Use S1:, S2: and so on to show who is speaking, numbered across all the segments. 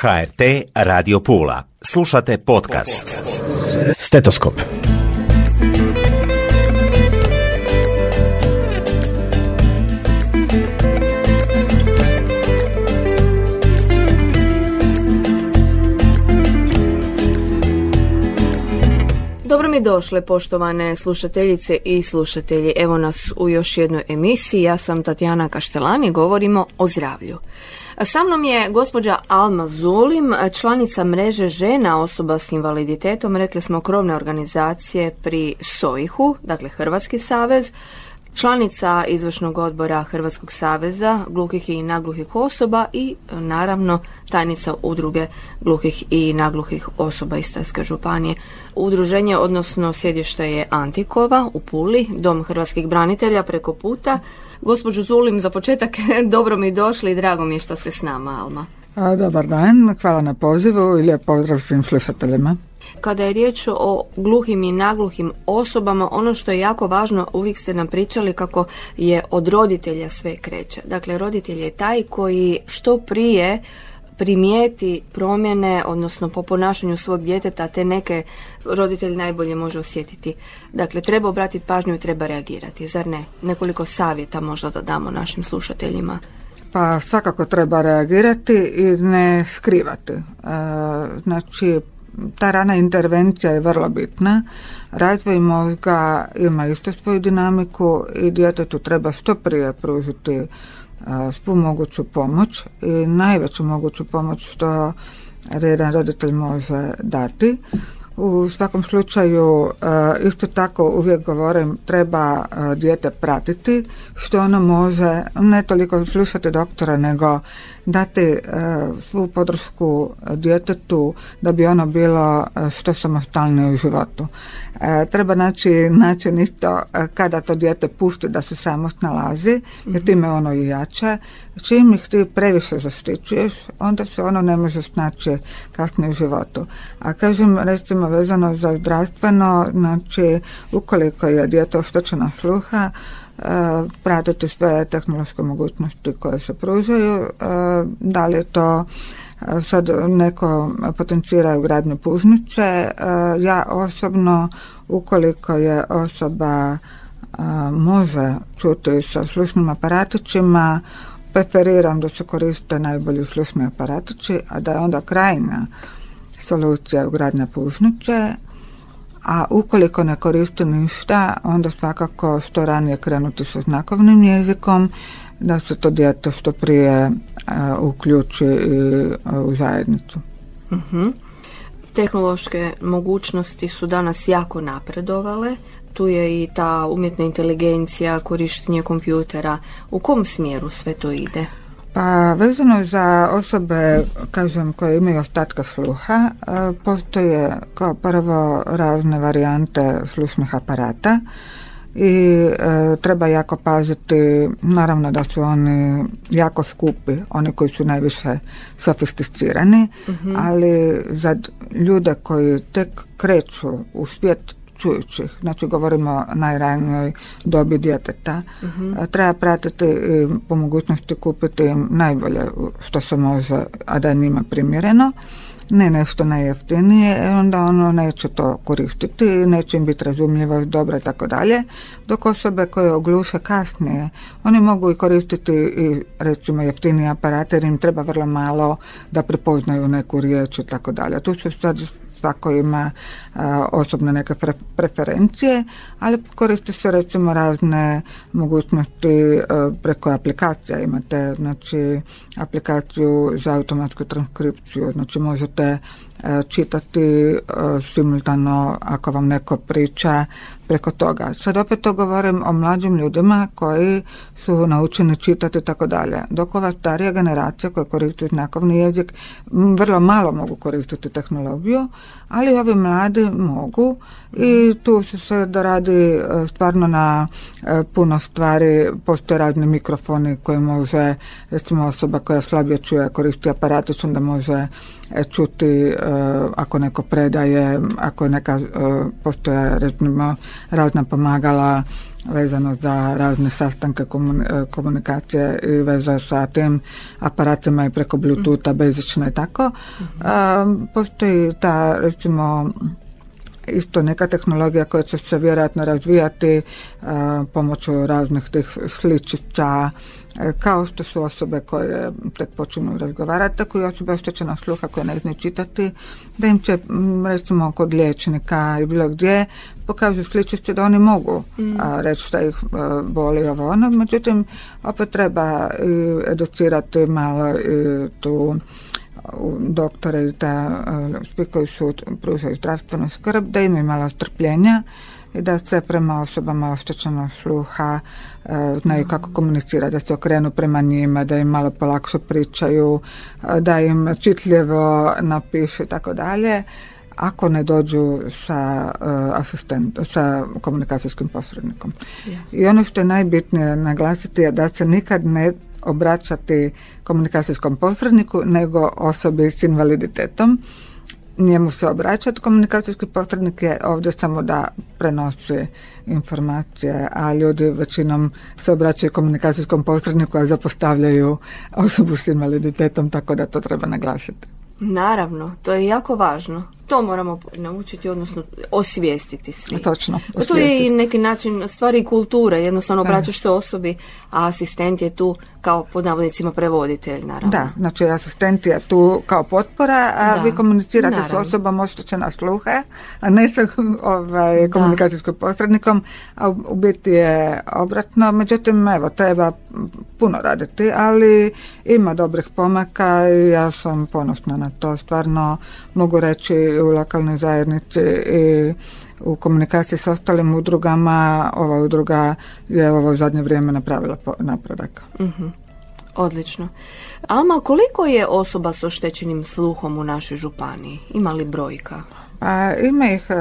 S1: HRT Radio Pula. Slušate podcast.
S2: Stetoskop.
S3: Dobro mi došle, poštovane slušateljice i slušatelji. Evo nas u još jednoj emisiji. Ja sam Tatjana Kaštelani, govorimo o zdravlju. Sa mnom je gospođa Alma Zulim, članica mreže žena osoba s invaliditetom, rekli smo krovne organizacije pri SOIH-u, dakle Hrvatski savez, članica izvršnog odbora Hrvatskog saveza gluhih i nagluhih osoba i naravno tajnica udruge gluhih i nagluhih osoba iz Starske županije. Udruženje, odnosno sjedište je Antikova u Puli, Dom hrvatskih branitelja preko puta. Gospođu Zulim, za početak dobro mi došli i drago mi je što ste s nama, Alma.
S4: Dobar dan, hvala na pozivu i lijep pozdrav svim slušateljima.
S3: Kada je riječ o gluhim i nagluhim osobama, ono što je jako važno, uvijek ste nam pričali kako je od roditelja sve kreće. Dakle, roditelj je taj koji što prije primijeti promjene, odnosno po ponašanju svog djeteta, te neke roditelj najbolje može osjetiti. Dakle, treba obratiti pažnju i treba reagirati, zar ne? Nekoliko savjeta možda da damo našim slušateljima.
S4: Pa svakako treba reagirati i ne skrivati. E, znači, ta rana intervencija je vrlo bitna. Razvoj mozga ima isto svoju dinamiku i djetetu treba što prije pružiti svu moguću pomoć i najveću moguću pomoć što jedan roditelj može dati. U svakom slučaju isto tako uvijek govorim treba dijete pratiti što ono može ne toliko slušati doktora nego dati e, svu podršku djetetu da bi ono bilo e, što samostalnije u životu. E, treba naći način isto kada to dijete pusti da se samo snalazi, jer time ono i jače. Čim ih ti previše zaštićuješ, onda se ono ne može snaći kasnije u životu. A kažem, recimo vezano za zdravstveno, znači ukoliko je dijete oštećena sluha, pratiti sve tehnološke mogućnosti koje se pružaju, e, da li je to e, sad neko potencira gradnju pužnice. E, ja osobno, ukoliko je osoba može čuti sa slušnim aparatićima, preferiram da se koriste najbolji slušni aparatići, a da je onda krajna solucija ugradnja pužnice, a ukoliko ne koristi ništa, onda svakako što ranije krenuti sa znakovnim jezikom, da se to dijete što prije uključi u zajednicu.
S3: uh Tehnološke mogućnosti su danas jako napredovale. Tu je i ta umjetna inteligencija, korištenje kompjutera. U kom smjeru sve to ide?
S4: Pa vezano za osobe, kažem, koje imaju ostatka sluha, e, postoje kao prvo razne varijante slušnih aparata i e, treba jako paziti, naravno da su oni jako skupi, oni koji su najviše sofisticirani, mhm. ali za ljude koji tek kreću u svijet čujućih, znači govorimo o najranijoj dobi djeteta. uh Treba pratiti i po mogućnosti kupiti im najbolje što se može, a da je njima primjereno ne nešto najjeftinije, e, onda ono neće to koristiti, neće im biti razumljivo, dobro i tako dalje, dok osobe koje ogluše kasnije, oni mogu i koristiti i recimo jeftinije aparate jer im treba vrlo malo da prepoznaju neku riječ i tako dalje. Tu su sad svako ima osobne neke preferencije, ali koriste se recimo razne mogućnosti preko aplikacija. Imate znači aplikaciju za automatsku transkripciju, znači možete čitati simultano ako vam neko priča preko toga. Sad opet to govorim o mlađim ljudima koji su naučeni čitati i tako dalje. Dok ova starija generacija koja koristi znakovni jezik vrlo malo mogu koristiti tehnologiju, ali ovi mladi mogu i tu se sve da radi e, stvarno na e, puno stvari, postoje razni mikrofoni koji može, recimo osoba koja slabije čuje koristi aparatić, onda može e, čuti ako neko predaje, ako neka postoje recimo razna pomagala vezano za razne sastanke komunikacije i veza sa tim aparatima i preko Bluetootha, bezično i tako. Postoji ta, recimo, isto neka tehnologija koja će se vjerojatno razvijati pomoću raznih tih sličica e, kao što su osobe koje tek počinu razgovarati, tako i osobe oštećena sluha koje ne znaju čitati, da im će recimo kod liječnika i bilo gdje pokažu sličice da oni mogu mm. reći šta ih boli ovo ono, međutim opet treba educirati malo i tu doktore i da svi koji su pružaju zdravstvenu skrb da imaju malo strpljenja i da se prema osobama oštećenog sluha znaju kako komunicirati, da se okrenu prema njima, da im malo polakše pričaju, da im čitljivo napišu i tako dalje ako ne dođu sa asistent, sa komunikacijskim posrednikom. I ono što je najbitnije naglasiti je da se nikad ne obraćati komunikacijskom posredniku nego osobi s invaliditetom. Njemu se obraćati komunikacijski posrednik je ovdje samo da prenosi informacije, a ljudi većinom se obraćaju komunikacijskom posredniku, a zapostavljaju osobu s invaliditetom, tako da to treba naglasiti.
S3: Naravno, to je jako važno to moramo naučiti, odnosno osvijestiti svi.
S4: Točno.
S3: To je i neki način stvari kulture, jednostavno obraćaš se osobi, a asistent je tu kao pod navodnicima prevoditelj, naravno.
S4: Da, znači asistent je tu kao potpora, a vi komunicirate naravno. s osobom oštećena sluha, a ne sa ovaj, komunikacijskim posrednikom, a u biti je obratno. Međutim, evo, treba puno raditi, ali ima dobrih pomaka i ja sam ponosna na to. Stvarno mogu reći lokalnoj zajednici i u komunikaciji s ostalim udrugama ova udruga je ovo u zadnje vrijeme napravila napredak.
S3: uh Odlično. Alma, koliko je osoba s oštećenim sluhom u našoj županiji? Ima li brojka?
S4: Pa, ima ih, e,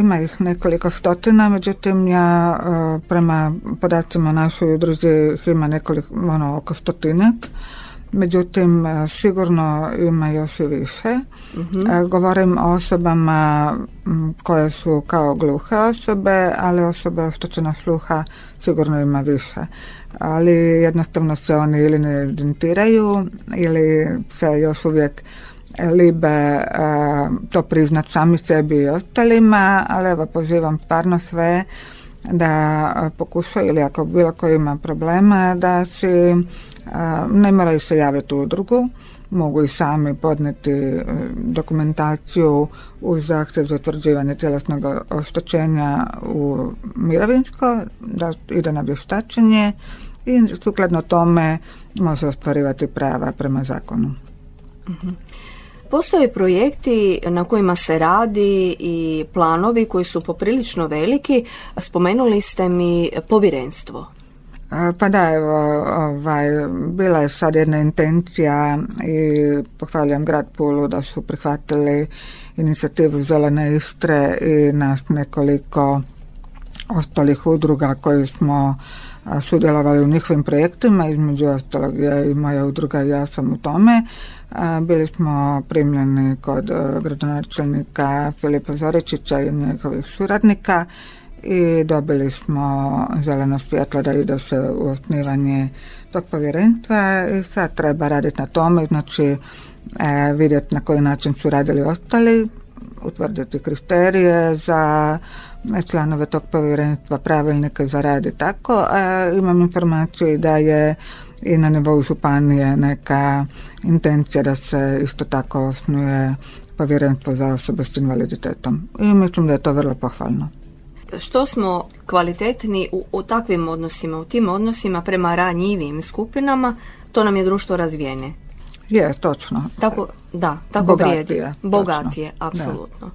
S4: ima ih nekoliko stotina, međutim ja e, prema podacima našoj udruzi ih ima nekoliko, ono, oko stotinak međutim e, sigurno ima još i više. uh Govorim o osobama koje su kao gluhe osobe, ali osobe oštećena sluha sigurno ima više. Ali jednostavno se oni ili ne identitiraju ili se još uvijek libe e, to priznat sami sebi i ostalima, ali evo pozivam stvarno sve da pokušaju ili ako bilo koji ima problema da si ne moraju se javiti u udrugu, mogu i sami podneti e, dokumentaciju uz zahtjev za utvrđivanje tjelesnog oštećenja u mirovinsko, da ide na vještačenje i sukladno tome može ostvarivati prava prema zakonu.
S3: Mhm. Postoje projekti na kojima se radi i planovi koji su poprilično veliki. Spomenuli ste mi povjerenstvo.
S4: Pa da, evo, ovaj, bila je sad jedna intencija i pohvaljujem grad Pulu da su prihvatili inicijativu Zelene Istre i nas nekoliko ostalih udruga koji smo sudjelovali u njihovim projektima, između ostalog je i moja udruga ja sam u tome. Bili smo primljeni kod e, gradonačelnika Filipa Zoričića i njegovih suradnika i dobili smo zeleno svjetlo da ide se u osnivanje tog povjerenstva i sad treba raditi na tome, znači e, vidjeti na koji način su radili ostali, utvrditi kriterije za članove tog povjerenstva, pravilnike za rad i tako. E, imam informaciju da je i na nivou županije neka intencija da se isto tako osnuje povjerenstvo za osobe s invaliditetom. I mislim da je to vrlo pohvalno
S3: što smo kvalitetni u, u takvim odnosima, u tim odnosima prema ranjivim skupinama, to nam je društvo razvijene.
S4: Je, točno.
S3: Tako, da, tako
S4: Bogatije,
S3: vrijedi. Bogatije, apsolutno.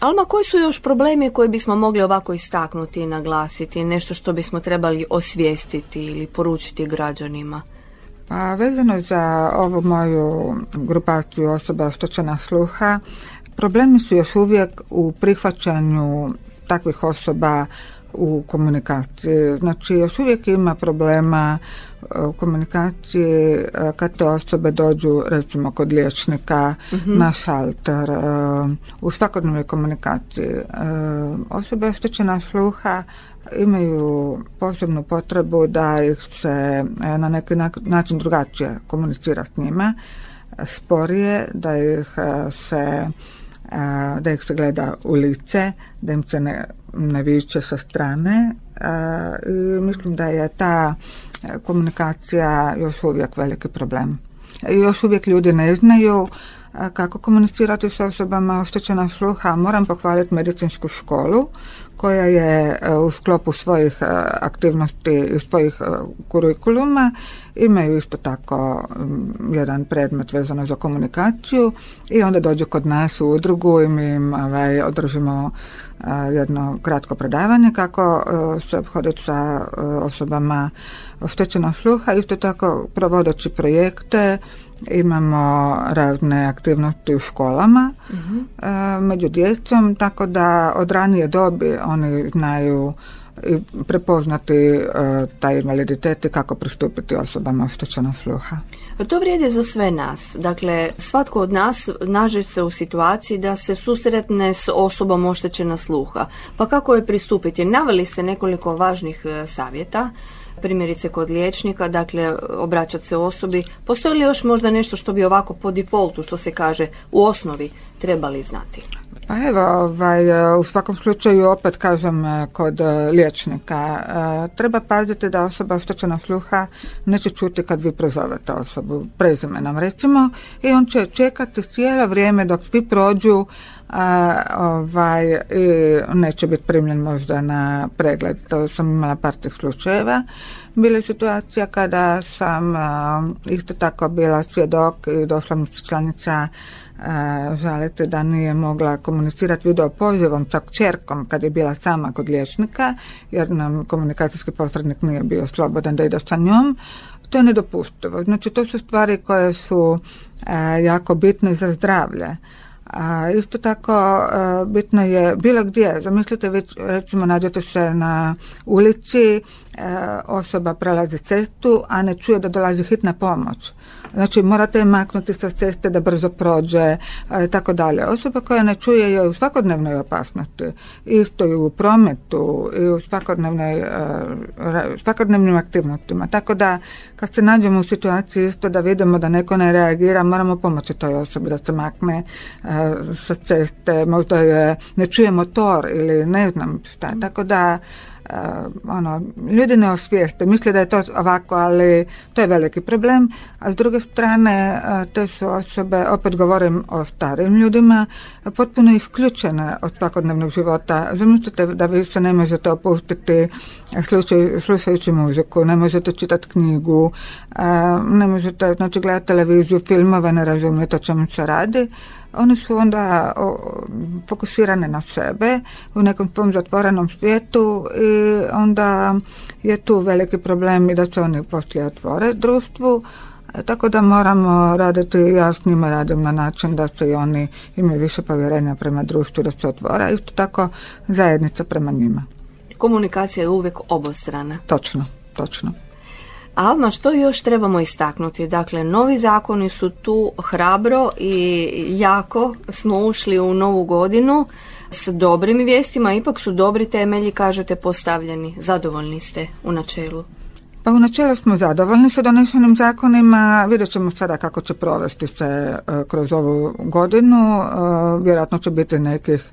S3: Alma, koji su još problemi koje bismo mogli ovako istaknuti i naglasiti? Nešto što bismo trebali osvijestiti ili poručiti građanima?
S4: Pa vezano za ovu moju grupaciju osoba oštećena sluha, problemi su još uvijek u prihvaćanju takvih osoba u komunikaciji. Znači, još uvijek ima problema u komunikaciji kad te osobe dođu recimo kod liječnika mhm. na šalter u svakodnevnoj komunikaciji osobe oštećena sluha imaju posebnu potrebu da ih se e, na neki način drugačije komunicira s njima, sporije, da ih e, se e, da ih se gleda u lice, da im se ne, ne viče sa strane i mislim da je ta komunikacija još uvijek veliki problem. Još uvijek ljudi ne znaju kako komunicirati s osobama oštećena sluha. Moram pohvaliti medicinsku školu koja je e, u sklopu svojih e, aktivnosti i svojih e, kurikuluma imaju isto tako jedan predmet vezano za komunikaciju i onda dođu kod nas u udrugu i mi im ovaj, održimo jedno kratko predavanje kako se obhoditi sa osobama oštećenog sluha, isto tako provodeći projekte imamo razne aktivnosti u školama uh među djecom, tako da od ranije dobi oni znaju i prepoznati e, taj invaliditet i kako pristupiti osobama oštećenog sluha.
S3: To vrijedi za sve nas. Dakle, svatko od nas nađe se u situaciji da se susretne s osobom oštećena sluha. Pa kako je pristupiti? Naveli se nekoliko važnih e, savjeta primjerice kod liječnika, dakle obraćati se osobi. Postoji li još možda nešto što bi ovako po defaultu, što se kaže, u osnovi trebali znati?
S4: Pa evo, ovaj, u svakom slučaju opet kažem eh, kod eh, liječnika. Treba paziti da osoba oštećena sluha neće čuti kad vi prozovete osobu prezimenom recimo i on će čekati cijelo vrijeme dok svi prođu ovaj, i neće biti primljen možda na pregled. To sam imala par tih slučajeva. Bila je situacija kada sam isto tako bila svjedok i došla mi članica žalite da nije mogla komunicirati video pozivom sa kćerkom kad je bila sama kod liječnika jer nam komunikacijski posrednik nije bio slobodan da ide sa njom to je nedopustivo. Znači to su stvari koje su jako bitne za zdravlje. A isto tako bitno je bilo gdje, zamislite vi recimo nađete se na ulici, osoba prelazi cestu, a ne čuje da dolazi hitna pomoć. Znači morate je maknuti sa ceste da brzo prođe i tako dalje. Osoba koja ne čuje je u svakodnevnoj opasnosti. Isto i u prometu i u svakodnevnoj, svakodnevnim aktivnostima. Tako da kad se nađemo u situaciji isto da vidimo da neko ne reagira, moramo pomoći toj osobi da se makne sa ceste, možda ne čuje motor ili ne znam šta. Tako da ono, ljudi ne osvijeste, misle da je to ovako, ali to je veliki problem, a s druge strane uh, te su osobe, opet govorim o starim ljudima, potpuno isključene od svakodnevnog života. Zamislite da vi se ne možete opustiti slušajući muziku, ne možete čitati knjigu, ne možete znači, gledati televiziju, filmove, ne razumijete o čemu se radi, one su onda fokusirane na sebe u nekom tom zatvorenom svijetu i onda je tu veliki problem i da se oni poslije otvore društvu tako da moramo raditi, ja s njima radim na način da se i oni imaju više povjerenja prema društvu, da se otvore, isto tako zajednica prema njima.
S3: Komunikacija je uvijek obostrana.
S4: Točno, točno.
S3: Alma, što još trebamo istaknuti? Dakle, novi zakoni su tu hrabro i jako smo ušli u novu godinu s dobrim vijestima, ipak su dobri temelji, kažete, postavljeni. Zadovoljni ste u načelu?
S4: Pa u načelu smo zadovoljni sa donešenim zakonima, vidjet ćemo sada kako će provesti se e, kroz ovu godinu, e, vjerojatno će biti nekih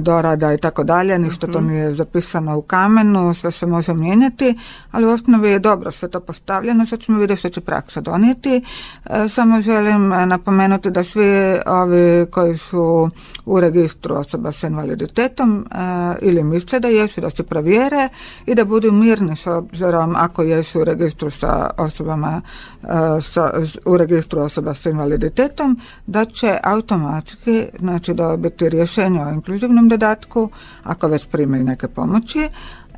S4: dorada i tako dalje, ništa to mhm. nije zapisano u kamenu, sve se može mijenjati, ali u osnovi je dobro sve to postavljeno, sad ćemo vidjeti što će praksa donijeti. E, samo želim napomenuti da svi ovi koji su u registru osoba s invaliditetom e, ili misle da jesu, da se provjere i da budu mirni s obzirom ako jesu u registru sa osobama e, sa, u registru osoba s invaliditetom, da će automatski znači dobiti rješenje o inkluzivnom dodatku, ako već primaju neke pomoći.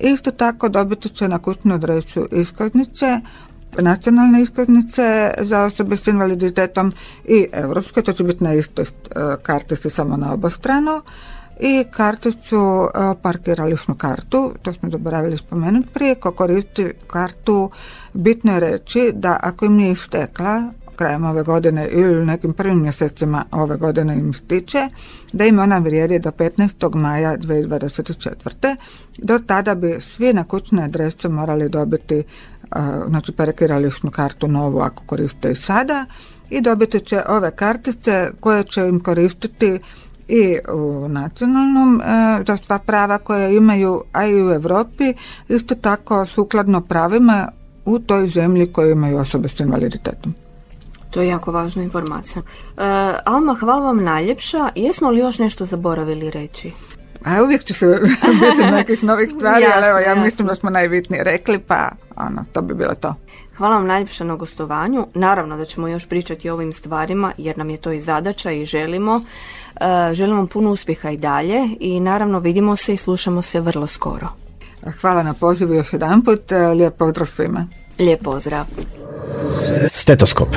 S4: Isto tako dobiti će na kućnu adresu iskaznice, nacionalne iskaznice za osobe s invaliditetom i europske, to će biti na istoj e, kartici samo na obostrano. i karticu, e, parkirališnu kartu, to smo zaboravili spomenuti prije, ko koristi kartu, bitno je reći da ako im nije istekla krajem ove godine ili nekim prvim mjesecima ove godine im stiče, da im ona vrijedi do 15. maja 2024. Do tada bi svi na kućne adrese morali dobiti znači parkirališnu kartu novu ako koriste i sada i dobiti će ove kartice koje će im koristiti i u nacionalnom e, za sva prava koje imaju, a i u Europi isto tako sukladno pravima u toj zemlji koje imaju osobe s invaliditetom.
S3: To je jako važna informacija. E, Alma, hvala vam najljepša. Jesmo li još nešto zaboravili reći?
S4: A uvijek će se biti nekih novih stvari, ali evo, ja mislim da smo najbitnije rekli, pa ono, to bi bilo to.
S3: Hvala vam najljepša na gostovanju. Naravno da ćemo još pričati o ovim stvarima, jer nam je to i zadaća i želimo. E, želimo puno uspjeha i dalje i naravno vidimo se i slušamo se vrlo skoro.
S4: Hvala na pozivu još jedan put. E, lijep pozdrav svima.
S3: Lijep pozdrav.
S1: Stetoskop.